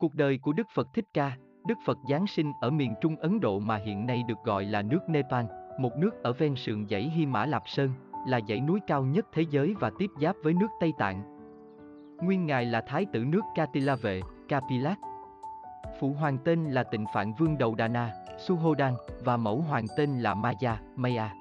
Cuộc đời của Đức Phật Thích Ca, Đức Phật Giáng sinh ở miền Trung Ấn Độ mà hiện nay được gọi là nước Nepal, một nước ở ven sườn dãy Hy Mã Lạp Sơn, là dãy núi cao nhất thế giới và tiếp giáp với nước Tây Tạng. Nguyên ngài là Thái tử nước Katila Vệ, Kapilat. Phụ hoàng tên là Tịnh Phạn Vương Đầu Đà Na, Suhodan và mẫu hoàng tên là Maya, Maya.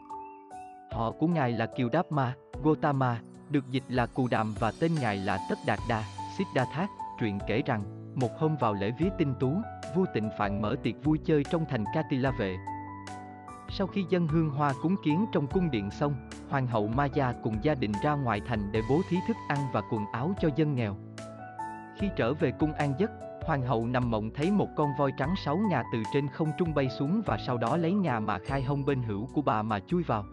Họ của ngài là Kiều Đáp Ma, Gotama, được dịch là Cù Đàm và tên ngài là Tất Đạt Đa, Siddhartha. Truyện kể rằng, một hôm vào lễ vía tinh tú, vua Tịnh Phạn mở tiệc vui chơi trong thành Katila Vệ. Sau khi dân hương hoa cúng kiến trong cung điện xong, Hoàng hậu Maya cùng gia đình ra ngoài thành để bố thí thức ăn và quần áo cho dân nghèo. Khi trở về cung an giấc, Hoàng hậu nằm mộng thấy một con voi trắng sáu ngà từ trên không trung bay xuống và sau đó lấy ngà mà khai hông bên hữu của bà mà chui vào.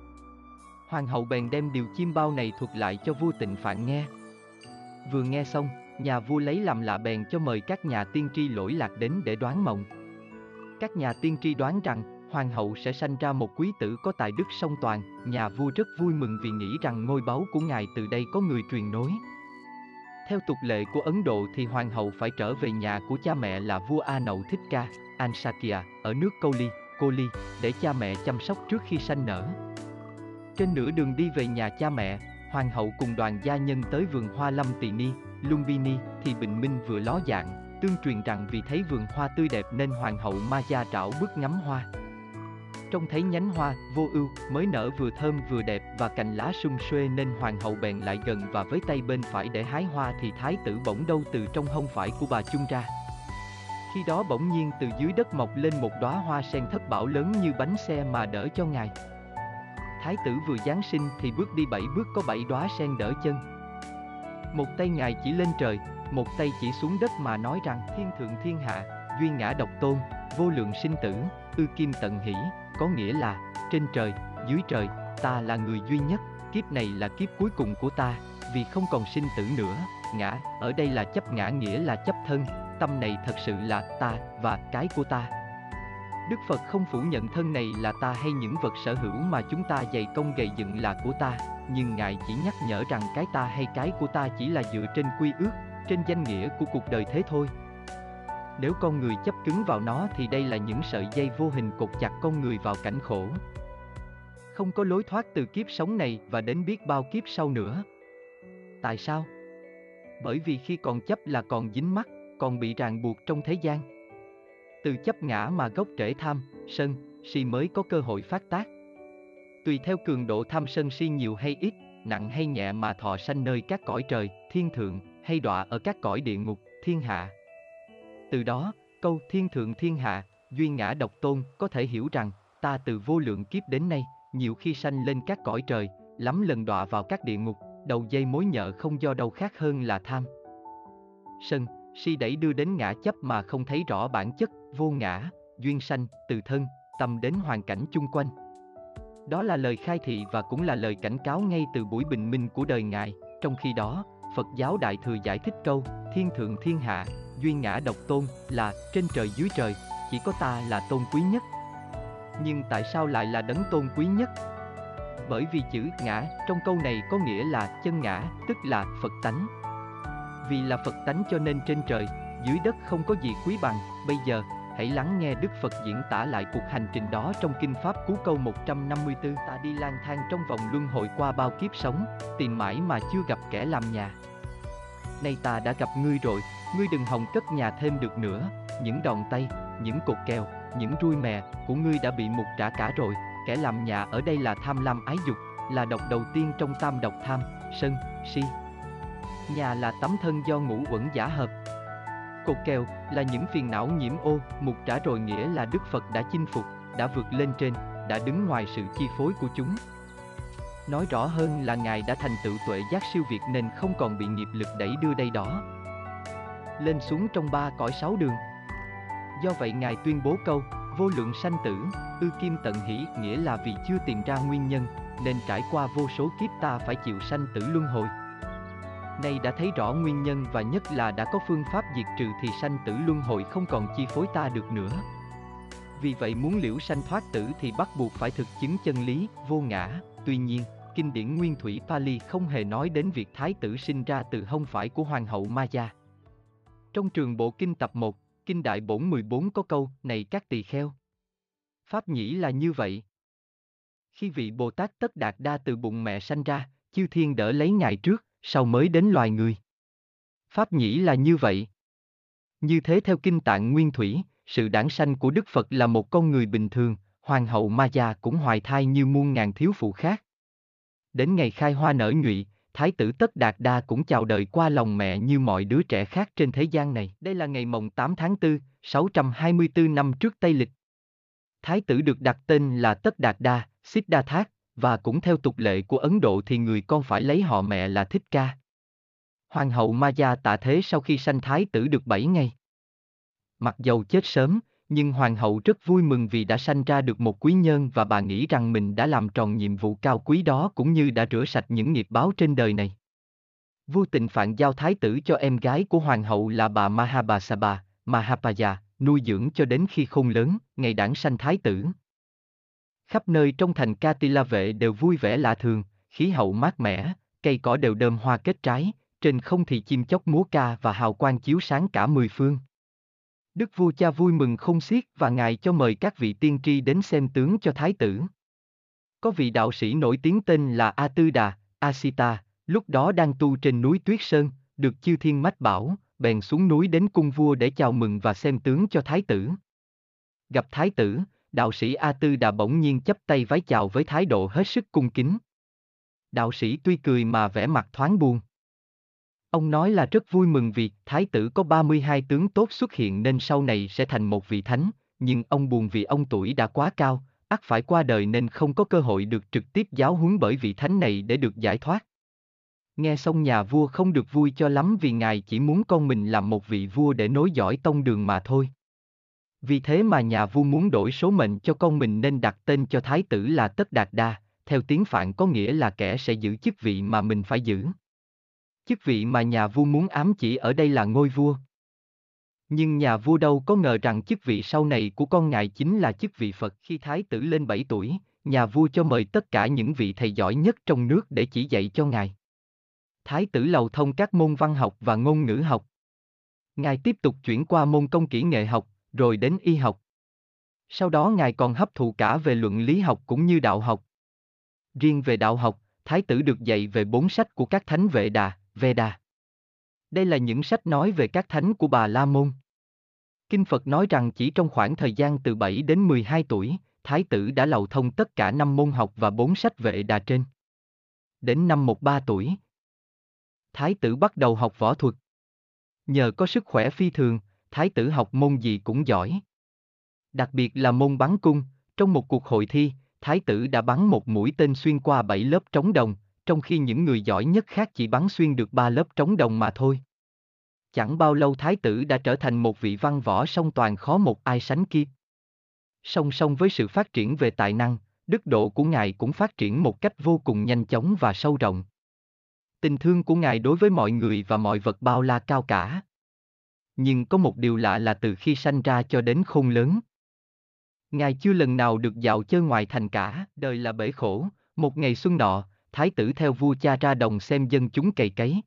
Hoàng hậu bèn đem điều chim bao này thuật lại cho vua tịnh phạn nghe. Vừa nghe xong, nhà vua lấy làm lạ bèn cho mời các nhà tiên tri lỗi lạc đến để đoán mộng. Các nhà tiên tri đoán rằng, hoàng hậu sẽ sanh ra một quý tử có tài đức song toàn, nhà vua rất vui mừng vì nghĩ rằng ngôi báu của ngài từ đây có người truyền nối. Theo tục lệ của Ấn Độ thì hoàng hậu phải trở về nhà của cha mẹ là vua A Nậu Thích Ca, Ansakya, ở nước Câu Ly, Cô Ly, để cha mẹ chăm sóc trước khi sanh nở. Trên nửa đường đi về nhà cha mẹ, hoàng hậu cùng đoàn gia nhân tới vườn hoa Lâm Tỳ Ni, Lumbini, thì bình minh vừa ló dạng, tương truyền rằng vì thấy vườn hoa tươi đẹp nên hoàng hậu Maya trảo bước ngắm hoa. Trông thấy nhánh hoa, vô ưu, mới nở vừa thơm vừa đẹp và cành lá sum xuê nên hoàng hậu bèn lại gần và với tay bên phải để hái hoa thì thái tử bỗng đâu từ trong hông phải của bà chung ra. Khi đó bỗng nhiên từ dưới đất mọc lên một đóa hoa sen thất bảo lớn như bánh xe mà đỡ cho ngài. Thái tử vừa Giáng sinh thì bước đi bảy bước có bảy đóa sen đỡ chân. Một tay ngài chỉ lên trời, một tay chỉ xuống đất mà nói rằng thiên thượng thiên hạ, duy ngã độc tôn, vô lượng sinh tử, ư kim tận hỷ, có nghĩa là, trên trời, dưới trời, ta là người duy nhất, kiếp này là kiếp cuối cùng của ta, vì không còn sinh tử nữa, ngã, ở đây là chấp ngã nghĩa là chấp thân, tâm này thật sự là ta và cái của ta. Đức Phật không phủ nhận thân này là ta hay những vật sở hữu mà chúng ta dày công gầy dựng là của ta, nhưng Ngài chỉ nhắc nhở rằng cái ta hay cái của ta chỉ là dựa trên quy ước, trên danh nghĩa của cuộc đời thế thôi. Nếu con người chấp cứng vào nó thì đây là những sợi dây vô hình cột chặt con người vào cảnh khổ. Không có lối thoát từ kiếp sống này và đến biết bao kiếp sau nữa. Tại sao? Bởi vì khi còn chấp là còn dính mắc, còn bị ràng buộc trong thế gian. Từ chấp ngã mà gốc rễ tham, sân, si mới có cơ hội phát tác. Tùy theo cường độ tham sân si nhiều hay ít, nặng hay nhẹ mà thọ sanh nơi các cõi trời, thiên thượng, hay đọa ở các cõi địa ngục, thiên hạ. Từ đó, câu thiên thượng thiên hạ, duyên ngã độc tôn có thể hiểu rằng, ta từ vô lượng kiếp đến nay, nhiều khi sanh lên các cõi trời, lắm lần đọa vào các địa ngục, đầu dây mối nhợ không do đâu khác hơn là tham. Sân, si đẩy đưa đến ngã chấp mà không thấy rõ bản chất, vô ngã, duyên sanh, từ thân, tâm đến hoàn cảnh chung quanh. Đó là lời khai thị và cũng là lời cảnh cáo ngay từ buổi bình minh của đời Ngài, trong khi đó, Phật giáo Đại Thừa giải thích câu, thiên thượng thiên hạ, duyên ngã độc tôn, là, trên trời dưới trời, chỉ có ta là tôn quý nhất. Nhưng tại sao lại là đấng tôn quý nhất? Bởi vì chữ ngã trong câu này có nghĩa là chân ngã, tức là Phật tánh. Vì là Phật tánh cho nên trên trời, dưới đất không có gì quý bằng, bây giờ, hãy lắng nghe Đức Phật diễn tả lại cuộc hành trình đó trong Kinh Pháp Cú Câu 154 Ta đi lang thang trong vòng luân hồi qua bao kiếp sống, tìm mãi mà chưa gặp kẻ làm nhà. Nay ta đã gặp ngươi rồi, ngươi đừng hòng cất nhà thêm được nữa, những đòn tay, những cột kèo, những rui mè của ngươi đã bị mục trả cả rồi, kẻ làm nhà ở đây là tham lam ái dục, là độc đầu tiên trong tam độc tham, sân, si. Nhà là tấm thân do ngũ uẩn giả hợp, Cột kèo là những phiền não nhiễm ô, mục trả rồi nghĩa là Đức Phật đã chinh phục, đã vượt lên trên, đã đứng ngoài sự chi phối của chúng. Nói rõ hơn là Ngài đã thành tựu tuệ giác siêu việt nên không còn bị nghiệp lực đẩy đưa đây đó. Lên xuống trong ba cõi sáu đường. Do vậy Ngài tuyên bố câu, vô lượng sanh tử, ư kim tận hỷ nghĩa là vì chưa tìm ra nguyên nhân, nên trải qua vô số kiếp ta phải chịu sanh tử luân hồi. Nay đã thấy rõ nguyên nhân và nhất là đã có phương pháp diệt trừ thì sanh tử luân hồi không còn chi phối ta được nữa. Vì vậy muốn liễu sanh thoát tử thì bắt buộc phải thực chứng chân lý, vô ngã. Tuy nhiên, kinh điển Nguyên Thủy Pali không hề nói đến việc thái tử sinh ra từ hông phải của hoàng hậu Maya. Trong trường bộ kinh tập 1, kinh đại bổn 14 có câu, này các tỳ kheo. Pháp nhĩ là như vậy. Khi vị Bồ Tát Tất Đạt Đa từ bụng mẹ sanh ra, chư thiên đỡ lấy ngài trước, sau mới đến loài người. Pháp nhĩ là như vậy. Như thế theo kinh tạng Nguyên Thủy, sự đản sanh của Đức Phật là một con người bình thường, hoàng hậu Ma Gia cũng hoài thai như muôn ngàn thiếu phụ khác. Đến ngày khai hoa nở nhụy, Thái tử Tất Đạt Đa cũng chào đời qua lòng mẹ như mọi đứa trẻ khác trên thế gian này. Đây là ngày mồng 8 tháng 4, 624 năm trước Tây Lịch. Thái tử được đặt tên là Tất Đạt Đa, Siddhartha, và cũng theo tục lệ của Ấn Độ thì người con phải lấy họ mẹ là Thích Ca. Hoàng hậu Maya tạ thế sau khi sanh thái tử được 7 ngày. Mặc dầu chết sớm, nhưng hoàng hậu rất vui mừng vì đã sanh ra được một quý nhân và bà nghĩ rằng mình đã làm tròn nhiệm vụ cao quý đó cũng như đã rửa sạch những nghiệp báo trên đời này. Vua tịnh phạn giao thái tử cho em gái của hoàng hậu là bà Mahabasaba, Mahapaya, nuôi dưỡng cho đến khi khôn lớn, ngày đảng sanh thái tử. Khắp nơi trong thành Katila vệ đều vui vẻ lạ thường, khí hậu mát mẻ, cây cỏ đều đơm hoa kết trái, trên không thì chim chóc múa ca và hào quang chiếu sáng cả mười phương. Đức vua cha vui mừng không xiết và ngài cho mời các vị tiên tri đến xem tướng cho thái tử. Có vị đạo sĩ nổi tiếng tên là A Tư Đà, Asita, lúc đó đang tu trên núi Tuyết Sơn, được chư thiên mách bảo, bèn xuống núi đến cung vua để chào mừng và xem tướng cho thái tử. Gặp thái tử, đạo sĩ A Tư đã bỗng nhiên chấp tay vái chào với thái độ hết sức cung kính. Đạo sĩ tuy cười mà vẻ mặt thoáng buồn. Ông nói là rất vui mừng vì thái tử có 32 tướng tốt xuất hiện nên sau này sẽ thành một vị thánh, nhưng ông buồn vì ông tuổi đã quá cao, ắt phải qua đời nên không có cơ hội được trực tiếp giáo huấn bởi vị thánh này để được giải thoát. Nghe xong nhà vua không được vui cho lắm vì ngài chỉ muốn con mình làm một vị vua để nối dõi tông đường mà thôi. Vì thế mà nhà vua muốn đổi số mệnh cho con mình nên đặt tên cho thái tử là Tất Đạt Đa, theo tiếng Phạn có nghĩa là kẻ sẽ giữ chức vị mà mình phải giữ. Chức vị mà nhà vua muốn ám chỉ ở đây là ngôi vua. Nhưng nhà vua đâu có ngờ rằng chức vị sau này của con ngài chính là chức vị Phật khi thái tử lên 7 tuổi, nhà vua cho mời tất cả những vị thầy giỏi nhất trong nước để chỉ dạy cho ngài. Thái tử lầu thông các môn văn học và ngôn ngữ học. Ngài tiếp tục chuyển qua môn công kỹ nghệ học, rồi đến y học. Sau đó ngài còn hấp thụ cả về luận lý học cũng như đạo học. Riêng về đạo học, Thái tử được dạy về bốn sách của các thánh vệ đà, Veda. Đây là những sách nói về các thánh của bà La Môn. Kinh Phật nói rằng chỉ trong khoảng thời gian từ 7 đến 12 tuổi, Thái tử đã lầu thông tất cả năm môn học và bốn sách vệ đà trên. Đến năm 13 tuổi, Thái tử bắt đầu học võ thuật. Nhờ có sức khỏe phi thường, Thái tử học môn gì cũng giỏi. Đặc biệt là môn bắn cung, trong một cuộc hội thi, Thái tử đã bắn một mũi tên xuyên qua bảy lớp trống đồng, trong khi những người giỏi nhất khác chỉ bắn xuyên được ba lớp trống đồng mà thôi. Chẳng bao lâu Thái tử đã trở thành một vị văn võ song toàn khó một ai sánh kịp. Song song với sự phát triển về tài năng, đức độ của ngài cũng phát triển một cách vô cùng nhanh chóng và sâu rộng. Tình thương của ngài đối với mọi người và mọi vật bao la cao cả. Nhưng có một điều lạ là từ khi sanh ra cho đến khôn lớn. Ngài chưa lần nào được dạo chơi ngoài thành cả, đời là bể khổ, một ngày xuân nọ, thái tử theo vua cha ra đồng xem dân chúng cày cấy.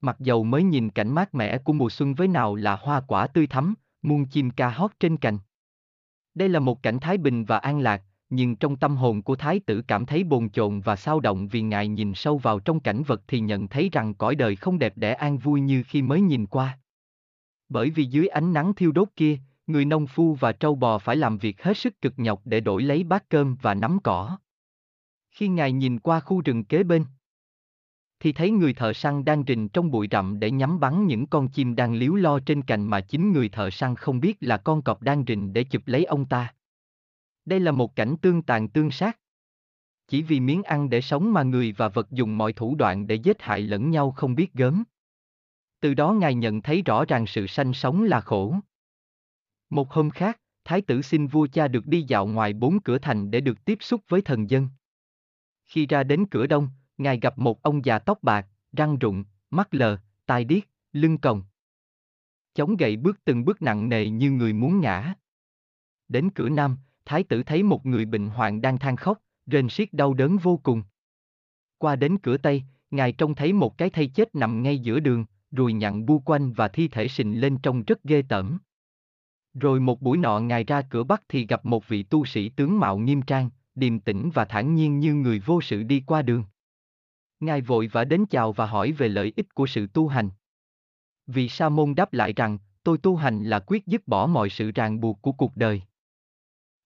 Mặc dầu mới nhìn cảnh mát mẻ của mùa xuân với nào là hoa quả tươi thắm, muôn chim ca hót trên cành. Đây là một cảnh thái bình và an lạc, nhưng trong tâm hồn của thái tử cảm thấy bồn chồn và sao động vì ngài nhìn sâu vào trong cảnh vật thì nhận thấy rằng cõi đời không đẹp đẽ an vui như khi mới nhìn qua. Bởi vì dưới ánh nắng thiêu đốt kia, người nông phu và trâu bò phải làm việc hết sức cực nhọc để đổi lấy bát cơm và nắm cỏ. Khi ngài nhìn qua khu rừng kế bên, thì thấy người thợ săn đang rình trong bụi rậm để nhắm bắn những con chim đang liếu lo trên cành mà chính người thợ săn không biết là con cọp đang rình để chụp lấy ông ta. Đây là một cảnh tương tàn tương sát. Chỉ vì miếng ăn để sống mà người và vật dùng mọi thủ đoạn để giết hại lẫn nhau không biết gớm. Từ đó ngài nhận thấy rõ ràng sự sanh sống là khổ. Một hôm khác, thái tử xin vua cha được đi dạo ngoài bốn cửa thành để được tiếp xúc với thần dân. Khi ra đến cửa đông, ngài gặp một ông già tóc bạc, răng rụng, mắt lờ, tai điếc, lưng còng. Chống gậy bước từng bước nặng nề như người muốn ngã. Đến cửa nam, thái tử thấy một người bệnh hoạn đang than khóc, rên siết đau đớn vô cùng. Qua đến cửa tây, ngài trông thấy một cái thây chết nằm ngay giữa đường, ruồi nhặn bu quanh và thi thể sình lên trông rất ghê tởm. Rồi một buổi nọ ngài ra cửa Bắc thì gặp một vị tu sĩ tướng mạo nghiêm trang, điềm tĩnh và thản nhiên như người vô sự đi qua đường. Ngài vội vã đến chào và hỏi về lợi ích của sự tu hành. Vị Sa môn đáp lại rằng, tôi tu hành là quyết dứt bỏ mọi sự ràng buộc của cuộc đời.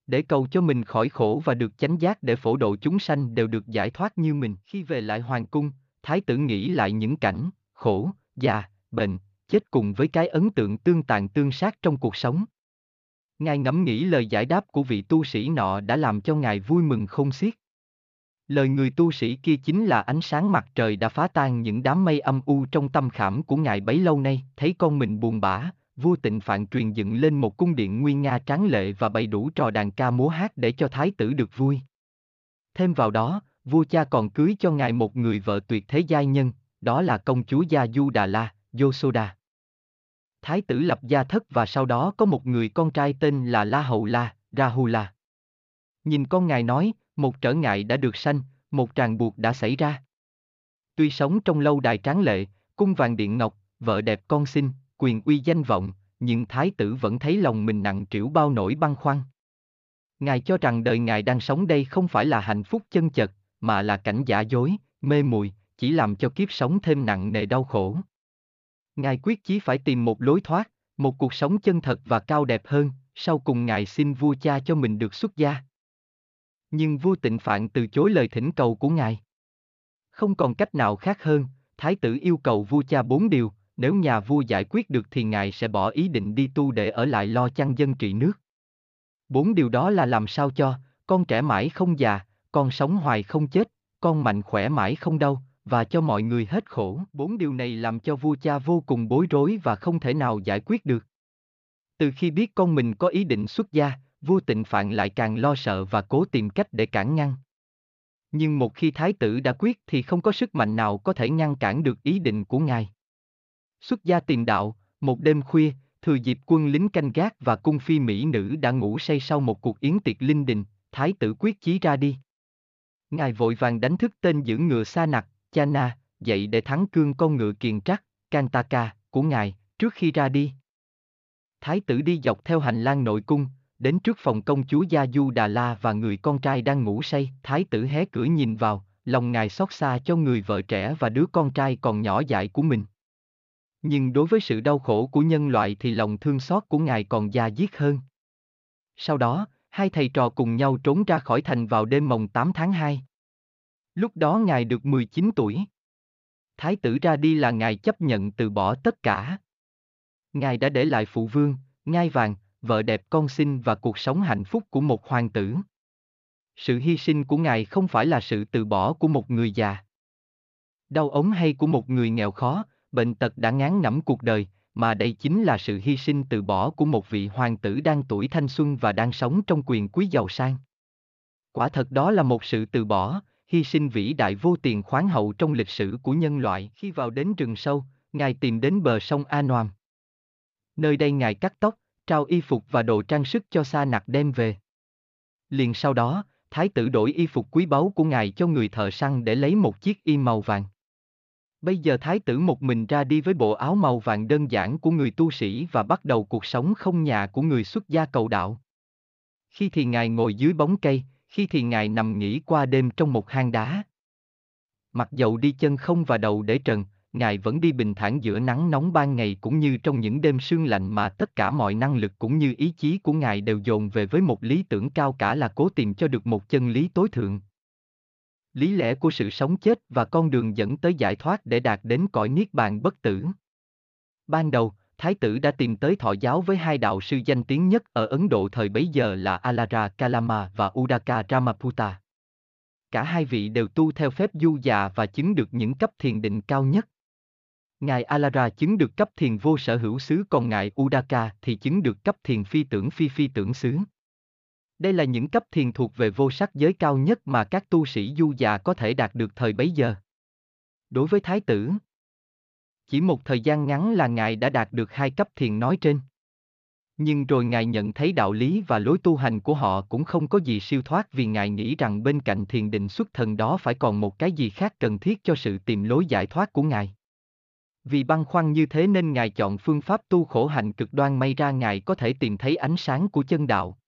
Để cầu cho mình khỏi khổ và được chánh giác để phổ độ chúng sanh đều được giải thoát như mình. Khi về lại hoàng cung, thái tử nghĩ lại những cảnh, khổ, già, bệnh, chết cùng với cái ấn tượng tương tàn tương sát trong cuộc sống. Ngài ngẫm nghĩ lời giải đáp của vị tu sĩ nọ đã làm cho ngài vui mừng không xiết. Lời người tu sĩ kia chính là ánh sáng mặt trời đã phá tan những đám mây âm u trong tâm khảm của ngài bấy lâu nay, thấy con mình buồn bã, vua tịnh phạn truyền dựng lên một cung điện nguyên nga tráng lệ và bày đủ trò đàn ca múa hát để cho thái tử được vui. Thêm vào đó, vua cha còn cưới cho ngài một người vợ tuyệt thế giai nhân, đó là công chúa Gia Du Đà La, Yosoda. Thái tử lập gia thất và sau đó có một người con trai tên là La Hậu La, Rahula. Nhìn con ngài nói, một trở ngại đã được sanh, một tràng buộc đã xảy ra. Tuy sống trong lâu đài tráng lệ, cung vàng điện ngọc, vợ đẹp con xinh, quyền uy danh vọng, nhưng thái tử vẫn thấy lòng mình nặng trĩu bao nỗi băn khoăn. Ngài cho rằng đời ngài đang sống đây không phải là hạnh phúc chân chật, mà là cảnh giả dối, mê muội chỉ làm cho kiếp sống thêm nặng nề đau khổ. Ngài quyết chí phải tìm một lối thoát, một cuộc sống chân thật và cao đẹp hơn, sau cùng Ngài xin vua cha cho mình được xuất gia. Nhưng vua tịnh phạn từ chối lời thỉnh cầu của Ngài. Không còn cách nào khác hơn, Thái tử yêu cầu vua cha bốn điều, nếu nhà vua giải quyết được thì Ngài sẽ bỏ ý định đi tu để ở lại lo chăn dân trị nước. Bốn điều đó là làm sao cho, con trẻ mãi không già, con sống hoài không chết, con mạnh khỏe mãi không đau, và cho mọi người hết khổ. Bốn điều này làm cho vua cha vô cùng bối rối và không thể nào giải quyết được. Từ khi biết con mình có ý định xuất gia, vua tịnh phạn lại càng lo sợ và cố tìm cách để cản ngăn. Nhưng một khi thái tử đã quyết thì không có sức mạnh nào có thể ngăn cản được ý định của ngài. Xuất gia tìm đạo, một đêm khuya, thừa dịp quân lính canh gác và cung phi mỹ nữ đã ngủ say sau một cuộc yến tiệc linh đình, thái tử quyết chí ra đi. Ngài vội vàng đánh thức tên giữ ngựa xa nặc, Chana, dậy để thắng cương con ngựa kiền trắc, Kantaka, của ngài, trước khi ra đi. Thái tử đi dọc theo hành lang nội cung, đến trước phòng công chúa Gia Du Đà La và người con trai đang ngủ say, thái tử hé cửa nhìn vào, lòng ngài xót xa cho người vợ trẻ và đứa con trai còn nhỏ dại của mình. Nhưng đối với sự đau khổ của nhân loại thì lòng thương xót của ngài còn da diết hơn. Sau đó, hai thầy trò cùng nhau trốn ra khỏi thành vào đêm mồng 8 tháng 2. Lúc đó ngài được 19 tuổi. Thái tử ra đi là ngài chấp nhận từ bỏ tất cả. Ngài đã để lại phụ vương, ngai vàng, vợ đẹp con sinh và cuộc sống hạnh phúc của một hoàng tử. Sự hy sinh của ngài không phải là sự từ bỏ của một người già. Đau ống hay của một người nghèo khó, bệnh tật đã ngán ngẩm cuộc đời, mà đây chính là sự hy sinh từ bỏ của một vị hoàng tử đang tuổi thanh xuân và đang sống trong quyền quý giàu sang. Quả thật đó là một sự từ bỏ, hy sinh vĩ đại vô tiền khoáng hậu trong lịch sử của nhân loại. Khi vào đến rừng sâu, Ngài tìm đến bờ sông A Noam. Nơi đây Ngài cắt tóc, trao y phục và đồ trang sức cho Sa Nặc đem về. Liền sau đó, Thái tử đổi y phục quý báu của Ngài cho người thợ săn để lấy một chiếc y màu vàng. Bây giờ Thái tử một mình ra đi với bộ áo màu vàng đơn giản của người tu sĩ và bắt đầu cuộc sống không nhà của người xuất gia cầu đạo. Khi thì Ngài ngồi dưới bóng cây, khi thì ngài nằm nghỉ qua đêm trong một hang đá. Mặc dầu đi chân không và đầu để trần, ngài vẫn đi bình thản giữa nắng nóng ban ngày cũng như trong những đêm sương lạnh mà tất cả mọi năng lực cũng như ý chí của ngài đều dồn về với một lý tưởng cao cả là cố tìm cho được một chân lý tối thượng. Lý lẽ của sự sống chết và con đường dẫn tới giải thoát để đạt đến cõi niết bàn bất tử. Ban đầu, Thái tử đã tìm tới thọ giáo với hai đạo sư danh tiếng nhất ở Ấn Độ thời bấy giờ là Alara Kalama và Udaka Ramaputta. Cả hai vị đều tu theo phép du già và chứng được những cấp thiền định cao nhất. Ngài Alara chứng được cấp thiền vô sở hữu xứ còn Ngài Udaka thì chứng được cấp thiền phi tưởng phi phi tưởng xứ. Đây là những cấp thiền thuộc về vô sắc giới cao nhất mà các tu sĩ du già có thể đạt được thời bấy giờ. Đối với Thái tử, chỉ một thời gian ngắn là Ngài đã đạt được hai cấp thiền nói trên. Nhưng rồi Ngài nhận thấy đạo lý và lối tu hành của họ cũng không có gì siêu thoát vì Ngài nghĩ rằng bên cạnh thiền định xuất thần đó phải còn một cái gì khác cần thiết cho sự tìm lối giải thoát của Ngài. Vì băn khoăn như thế nên Ngài chọn phương pháp tu khổ hạnh cực đoan may ra Ngài có thể tìm thấy ánh sáng của chân đạo.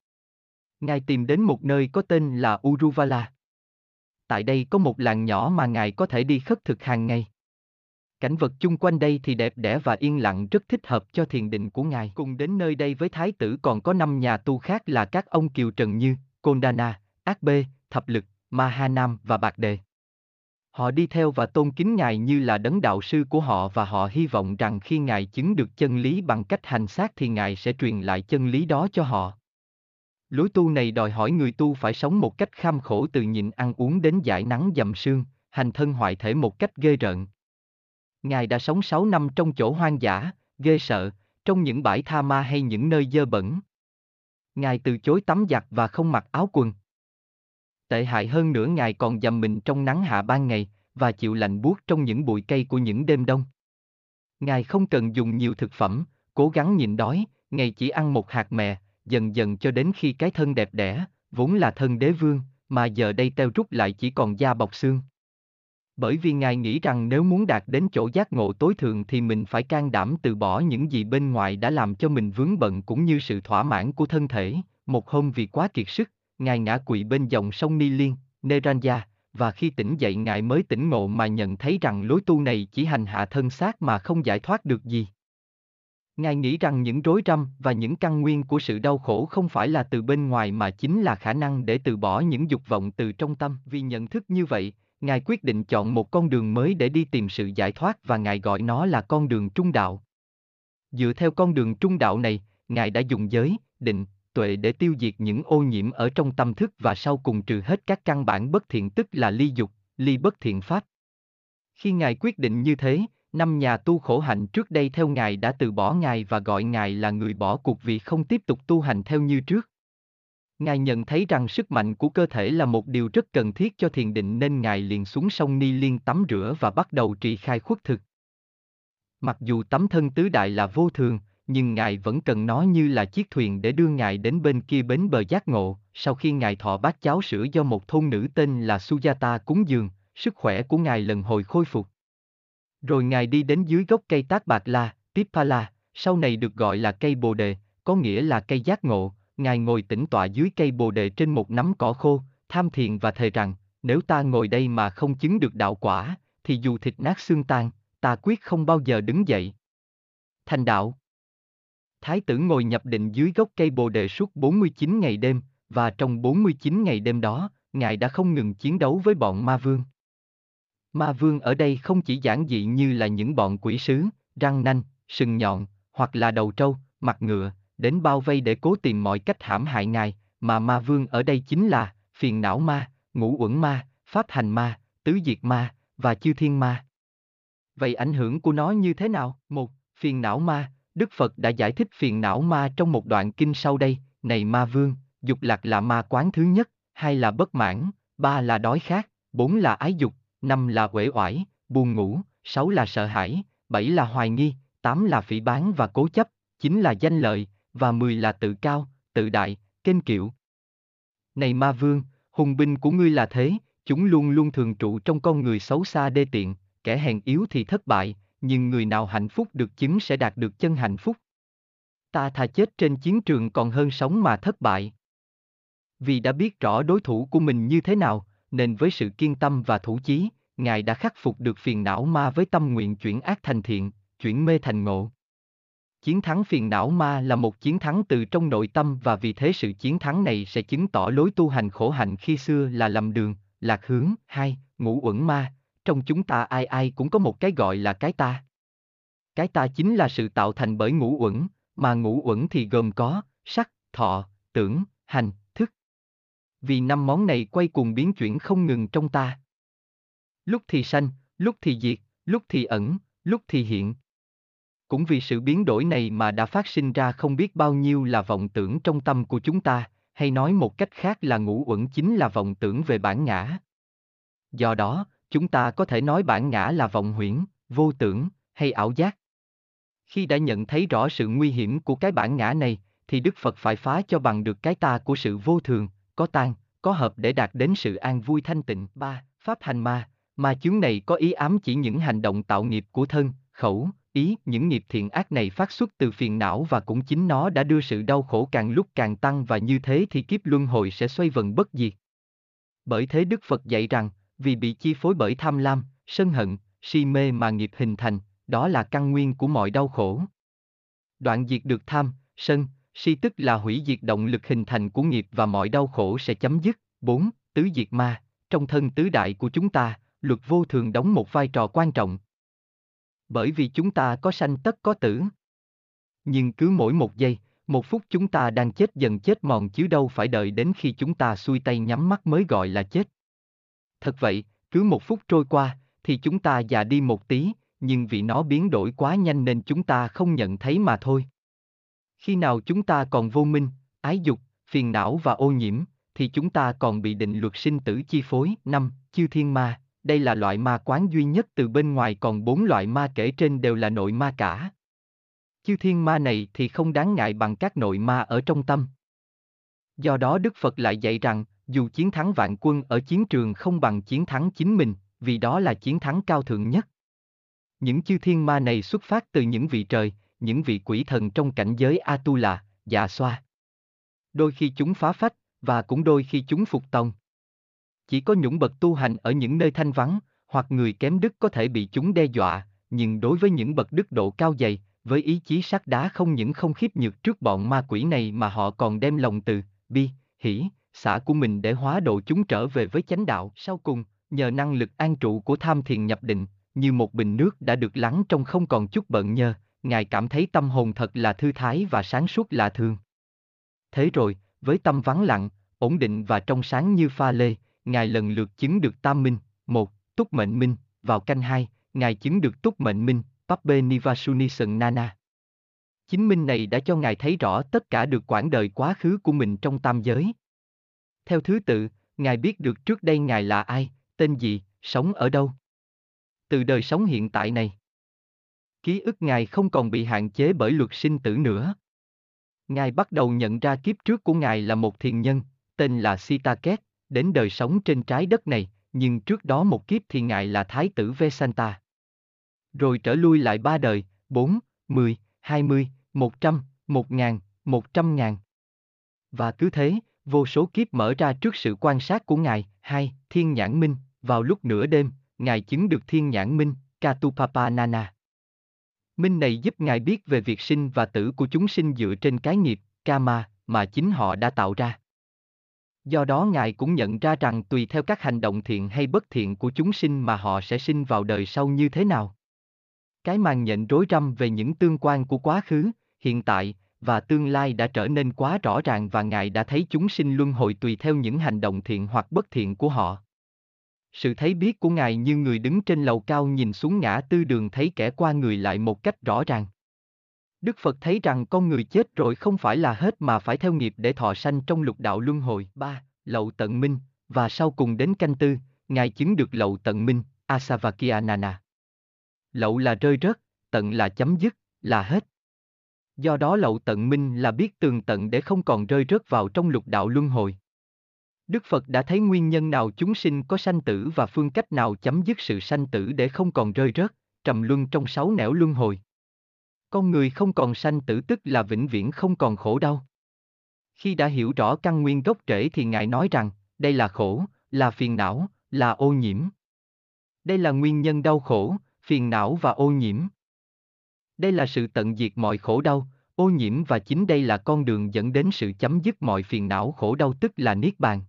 Ngài tìm đến một nơi có tên là Uruvala. Tại đây có một làng nhỏ mà Ngài có thể đi khất thực hàng ngày. Cảnh vật chung quanh đây thì đẹp đẽ và yên lặng rất thích hợp cho thiền định của Ngài. Cùng đến nơi đây với Thái tử còn có năm nhà tu khác là các ông Kiều Trần Như, Kondana, Ác Bê, Thập Lực, Mahanam và Bạc Đề. Họ đi theo và tôn kính Ngài như là đấng đạo sư của họ và họ hy vọng rằng khi Ngài chứng được chân lý bằng cách hành xác thì Ngài sẽ truyền lại chân lý đó cho họ. Lối tu này đòi hỏi người tu phải sống một cách kham khổ từ nhịn ăn uống đến giải nắng dầm sương, hành thân hoại thể một cách ghê rợn. Ngài đã sống 6 năm trong chỗ hoang dã, ghê sợ, trong những bãi tha ma hay những nơi dơ bẩn. Ngài từ chối tắm giặt và không mặc áo quần. Tệ hại hơn nữa Ngài còn dầm mình trong nắng hạ ban ngày, và chịu lạnh buốt trong những bụi cây của những đêm đông. Ngài không cần dùng nhiều thực phẩm, cố gắng nhịn đói, Ngài chỉ ăn một hạt mè, dần dần cho đến khi cái thân đẹp đẽ, vốn là thân đế vương, mà giờ đây teo rút lại chỉ còn da bọc xương. Bởi vì Ngài nghĩ rằng nếu muốn đạt đến chỗ giác ngộ tối thượng thì mình phải can đảm từ bỏ những gì bên ngoài đã làm cho mình vướng bận cũng như sự thỏa mãn của thân thể. Một hôm vì quá kiệt sức, Ngài ngã quỵ bên dòng sông Ni Liên, Neranja, và khi tỉnh dậy Ngài mới tỉnh ngộ mà nhận thấy rằng lối tu này chỉ hành hạ thân xác mà không giải thoát được gì. Ngài nghĩ rằng những rối rắm và những căn nguyên của sự đau khổ không phải là từ bên ngoài mà chính là khả năng để từ bỏ những dục vọng từ trong tâm. Vì nhận thức như vậy, Ngài quyết định chọn một con đường mới để đi tìm sự giải thoát và Ngài gọi nó là con đường trung đạo. Dựa theo con đường trung đạo này, Ngài đã dùng giới, định, tuệ để tiêu diệt những ô nhiễm ở trong tâm thức và sau cùng trừ hết các căn bản bất thiện tức là ly dục, ly bất thiện pháp. Khi Ngài quyết định như thế, năm nhà tu khổ hạnh trước đây theo Ngài đã từ bỏ Ngài và gọi Ngài là người bỏ cuộc vì không tiếp tục tu hành theo như trước. Ngài nhận thấy rằng sức mạnh của cơ thể là một điều rất cần thiết cho thiền định nên Ngài liền xuống sông Ni Liên tắm rửa và bắt đầu trì khai khuất thực. Mặc dù tấm thân tứ đại là vô thường, nhưng Ngài vẫn cần nó như là chiếc thuyền để đưa Ngài đến bên kia bến bờ giác ngộ. Sau khi Ngài thọ bát cháo sữa do một thôn nữ tên là Sujata cúng dường, sức khỏe của Ngài lần hồi khôi phục. Rồi Ngài đi đến dưới gốc cây tác bạc la, Pipala, sau này được gọi là cây bồ đề, có nghĩa là cây giác ngộ, Ngài ngồi tĩnh tọa dưới cây bồ đề trên một nắm cỏ khô, tham thiền và thề rằng, nếu ta ngồi đây mà không chứng được đạo quả, thì dù thịt nát xương tan, ta quyết không bao giờ đứng dậy. Thành đạo Thái tử ngồi nhập định dưới gốc cây bồ đề suốt 49 ngày đêm, và trong 49 ngày đêm đó, Ngài đã không ngừng chiến đấu với bọn ma vương. Ma vương ở đây không chỉ giản dị như là những bọn quỷ sứ, răng nanh, sừng nhọn, hoặc là đầu trâu, mặt ngựa, đến bao vây để cố tìm mọi cách hãm hại ngài, mà ma vương ở đây chính là phiền não ma, ngũ uẩn ma, pháp hành ma, tứ diệt ma và chư thiên ma. Vậy ảnh hưởng của nó như thế nào? Một, phiền não ma, Đức Phật đã giải thích phiền não ma trong một đoạn kinh sau đây, này ma vương, dục lạc là ma quán thứ nhất, hai là bất mãn, ba là đói khát, bốn là ái dục, năm là uể oải, buồn ngủ, sáu là sợ hãi, bảy là hoài nghi, tám là phỉ bán và cố chấp, chín là danh lợi, và mười là tự cao, tự đại, kênh kiệu. Này ma vương, hùng binh của ngươi là thế, chúng luôn luôn thường trụ trong con người xấu xa đê tiện, kẻ hèn yếu thì thất bại, nhưng người nào hạnh phúc được chứng sẽ đạt được chân hạnh phúc. Ta thà chết trên chiến trường còn hơn sống mà thất bại. Vì đã biết rõ đối thủ của mình như thế nào, nên với sự kiên tâm và thủ chí, Ngài đã khắc phục được phiền não ma với tâm nguyện chuyển ác thành thiện, chuyển mê thành ngộ. Chiến thắng phiền não ma là một chiến thắng từ trong nội tâm và vì thế sự chiến thắng này sẽ chứng tỏ lối tu hành khổ hạnh khi xưa là lầm đường, lạc hướng. Hai, ngũ uẩn ma, trong chúng ta ai ai cũng có một cái gọi là cái ta. Cái ta chính là sự tạo thành bởi ngũ uẩn, mà ngũ uẩn thì gồm có sắc, thọ, tưởng, hành, thức. Vì năm món này quay cuồng biến chuyển không ngừng trong ta. Lúc thì sanh, lúc thì diệt, lúc thì ẩn, lúc thì hiện. Cũng vì sự biến đổi này mà đã phát sinh ra không biết bao nhiêu là vọng tưởng trong tâm của chúng ta, hay nói một cách khác là ngũ uẩn chính là vọng tưởng về bản ngã. Do đó, chúng ta có thể nói bản ngã là vọng huyễn, vô tưởng, hay ảo giác. Khi đã nhận thấy rõ sự nguy hiểm của cái bản ngã này, thì Đức Phật phải phá cho bằng được cái ta của sự vô thường, có tan, có hợp để đạt đến sự an vui thanh tịnh. Ba, Pháp hành ma, ma chướng này có ý ám chỉ những hành động tạo nghiệp của thân, khẩu, ý, những nghiệp thiện ác này phát xuất từ phiền não và cũng chính nó đã đưa sự đau khổ càng lúc càng tăng và như thế thì kiếp luân hồi sẽ xoay vần bất diệt. Bởi thế Đức Phật dạy rằng, vì bị chi phối bởi tham lam, sân hận, si mê mà nghiệp hình thành, đó là căn nguyên của mọi đau khổ. Đoạn diệt được tham, sân, si tức là hủy diệt động lực hình thành của nghiệp và mọi đau khổ sẽ chấm dứt. 4. Tứ diệt ma, trong thân tứ đại của chúng ta, luật vô thường đóng một vai trò quan trọng. Bởi vì chúng ta có sanh tất có tử. Nhưng cứ mỗi một giây, một phút chúng ta đang chết dần chết mòn chứ đâu phải đợi đến khi chúng ta xuôi tay nhắm mắt mới gọi là chết. Thật vậy, cứ một phút trôi qua, thì chúng ta già đi một tí, nhưng vì nó biến đổi quá nhanh nên chúng ta không nhận thấy mà thôi. Khi nào chúng ta còn vô minh, ái dục, phiền não và ô nhiễm, thì chúng ta còn bị định luật sinh tử chi phối. Năm, chư thiên ma, đây là loại ma quán duy nhất từ bên ngoài còn bốn loại ma kể trên đều là nội ma cả. Chư thiên ma này thì không đáng ngại bằng các nội ma ở trong tâm. Do đó Đức Phật lại dạy rằng, dù chiến thắng vạn quân ở chiến trường không bằng chiến thắng chính mình, vì đó là chiến thắng cao thượng nhất. Những chư thiên ma này xuất phát từ những vị trời, những vị quỷ thần trong cảnh giới Atula, dạ xoa. Đôi khi chúng phá phách, và cũng đôi khi chúng phục tòng. Chỉ có những bậc tu hành ở những nơi thanh vắng, hoặc người kém đức có thể bị chúng đe dọa, nhưng đối với những bậc đức độ cao dày, với ý chí sắt đá không những không khiếp nhược trước bọn ma quỷ này mà họ còn đem lòng từ, bi, hỷ, xã của mình để hóa độ chúng trở về với chánh đạo. Sau cùng, nhờ năng lực an trụ của tham thiền nhập định, như một bình nước đã được lắng trong không còn chút bận nhơ, Ngài cảm thấy tâm hồn thật là thư thái và sáng suốt lạ thường. Thế rồi, với tâm vắng lặng, ổn định và trong sáng như pha lê, Ngài lần lượt chứng được tam minh, một, túc mệnh minh, vào canh hai, Ngài chứng được túc mệnh minh, Pape Nivasunishan Nana. Chính minh này đã cho Ngài thấy rõ tất cả được quãng đời quá khứ của mình trong tam giới. Theo thứ tự, Ngài biết được trước đây Ngài là ai, tên gì, sống ở đâu. Từ đời sống hiện tại này, ký ức Ngài không còn bị hạn chế bởi luật sinh tử nữa. Ngài bắt đầu nhận ra kiếp trước của Ngài là một thiền nhân, tên là Sitaket, đến đời sống trên trái đất này, nhưng trước đó một kiếp thì Ngài là Thái tử Vesanta. Rồi trở lui lại ba đời, bốn, mười, hai mươi, một trăm, một ngàn, một trăm ngàn. Và cứ thế, vô số kiếp mở ra trước sự quan sát của Ngài. Hai, Thiên Nhãn Minh, vào lúc nửa đêm, Ngài chứng được Thiên Nhãn Minh, Katupapa Nana. Minh này giúp Ngài biết về việc sinh và tử của chúng sinh dựa trên cái nghiệp, karma, mà chính họ đã tạo ra. Do đó Ngài cũng nhận ra rằng tùy theo các hành động thiện hay bất thiện của chúng sinh mà họ sẽ sinh vào đời sau như thế nào. Cái màn nhận rối rắm về những tương quan của quá khứ, hiện tại, và tương lai đã trở nên quá rõ ràng và Ngài đã thấy chúng sinh luân hồi tùy theo những hành động thiện hoặc bất thiện của họ. Sự thấy biết của Ngài như người đứng trên lầu cao nhìn xuống ngã tư đường thấy kẻ qua người lại một cách rõ ràng. Đức Phật thấy rằng con người chết rồi không phải là hết mà phải theo nghiệp để thọ sanh trong lục đạo luân hồi. 3. Lậu tận minh, và sau cùng đến canh tư, Ngài chứng được lậu tận minh, Asavakiyanana. Lậu là rơi rớt, tận là chấm dứt, là hết. Do đó lậu tận minh là biết tường tận để không còn rơi rớt vào trong lục đạo luân hồi. Đức Phật đã thấy nguyên nhân nào chúng sinh có sanh tử và phương cách nào chấm dứt sự sanh tử để không còn rơi rớt, trầm luân trong sáu nẻo luân hồi. Con người không còn sanh tử tức là vĩnh viễn không còn khổ đau. Khi đã hiểu rõ căn nguyên gốc rễ thì Ngài nói rằng, đây là khổ, là phiền não, là ô nhiễm. Đây là nguyên nhân đau khổ, phiền não và ô nhiễm. Đây là sự tận diệt mọi khổ đau, ô nhiễm và chính đây là con đường dẫn đến sự chấm dứt mọi phiền não khổ đau tức là Niết Bàn.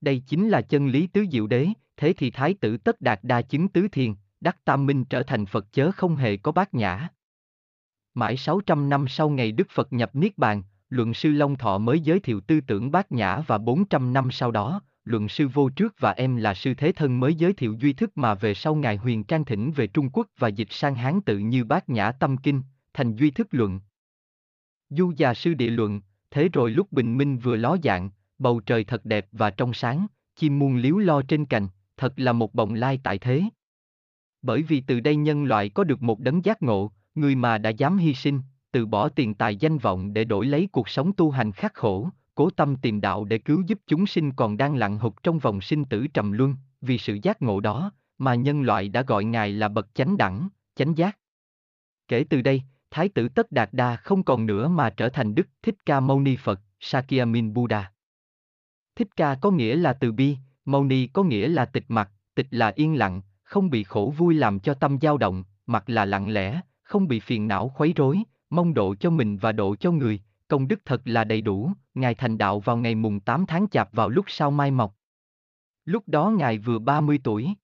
Đây chính là chân lý tứ diệu đế, thế thì thái tử tất đạt đa chứng tứ thiền, đắc tam minh trở thành Phật chớ không hề có bát nhã. Mãi 600 năm sau ngày Đức Phật nhập Niết Bàn, luận sư Long Thọ mới giới thiệu tư tưởng bát nhã và 400 năm sau đó, luận sư Vô Trước và em là sư Thế Thân mới giới thiệu duy thức mà về sau ngài huyền trang thỉnh về Trung Quốc và dịch sang Hán tự như bát nhã tâm kinh, thành duy thức luận. Du già sư địa luận, thế rồi lúc bình minh vừa ló dạng, bầu trời thật đẹp và trong sáng, chim muôn liếu lo trên cành, thật là một bồng lai tại thế. Bởi vì từ đây nhân loại có được một đấng giác ngộ, người mà đã dám hy sinh, từ bỏ tiền tài danh vọng để đổi lấy cuộc sống tu hành khắc khổ, cố tâm tìm đạo để cứu giúp chúng sinh còn đang lặng hụt trong vòng sinh tử trầm luân, vì sự giác ngộ đó, mà nhân loại đã gọi Ngài là bậc chánh đẳng, chánh giác. Kể từ đây, Thái tử Tất Đạt Đa không còn nữa mà trở thành Đức Thích Ca Mâu Ni Phật, Sakyamin Buddha. Thích Ca có nghĩa là từ bi, Mâu Ni có nghĩa là tịch mặt, tịch là yên lặng, không bị khổ vui làm cho tâm dao động, mặt là lặng lẽ, không bị phiền não khuấy rối, mong độ cho mình và độ cho người, công đức thật là đầy đủ, Ngài thành đạo vào ngày mùng 8 tháng chạp vào lúc sau mai mọc. Lúc đó Ngài vừa 30 tuổi.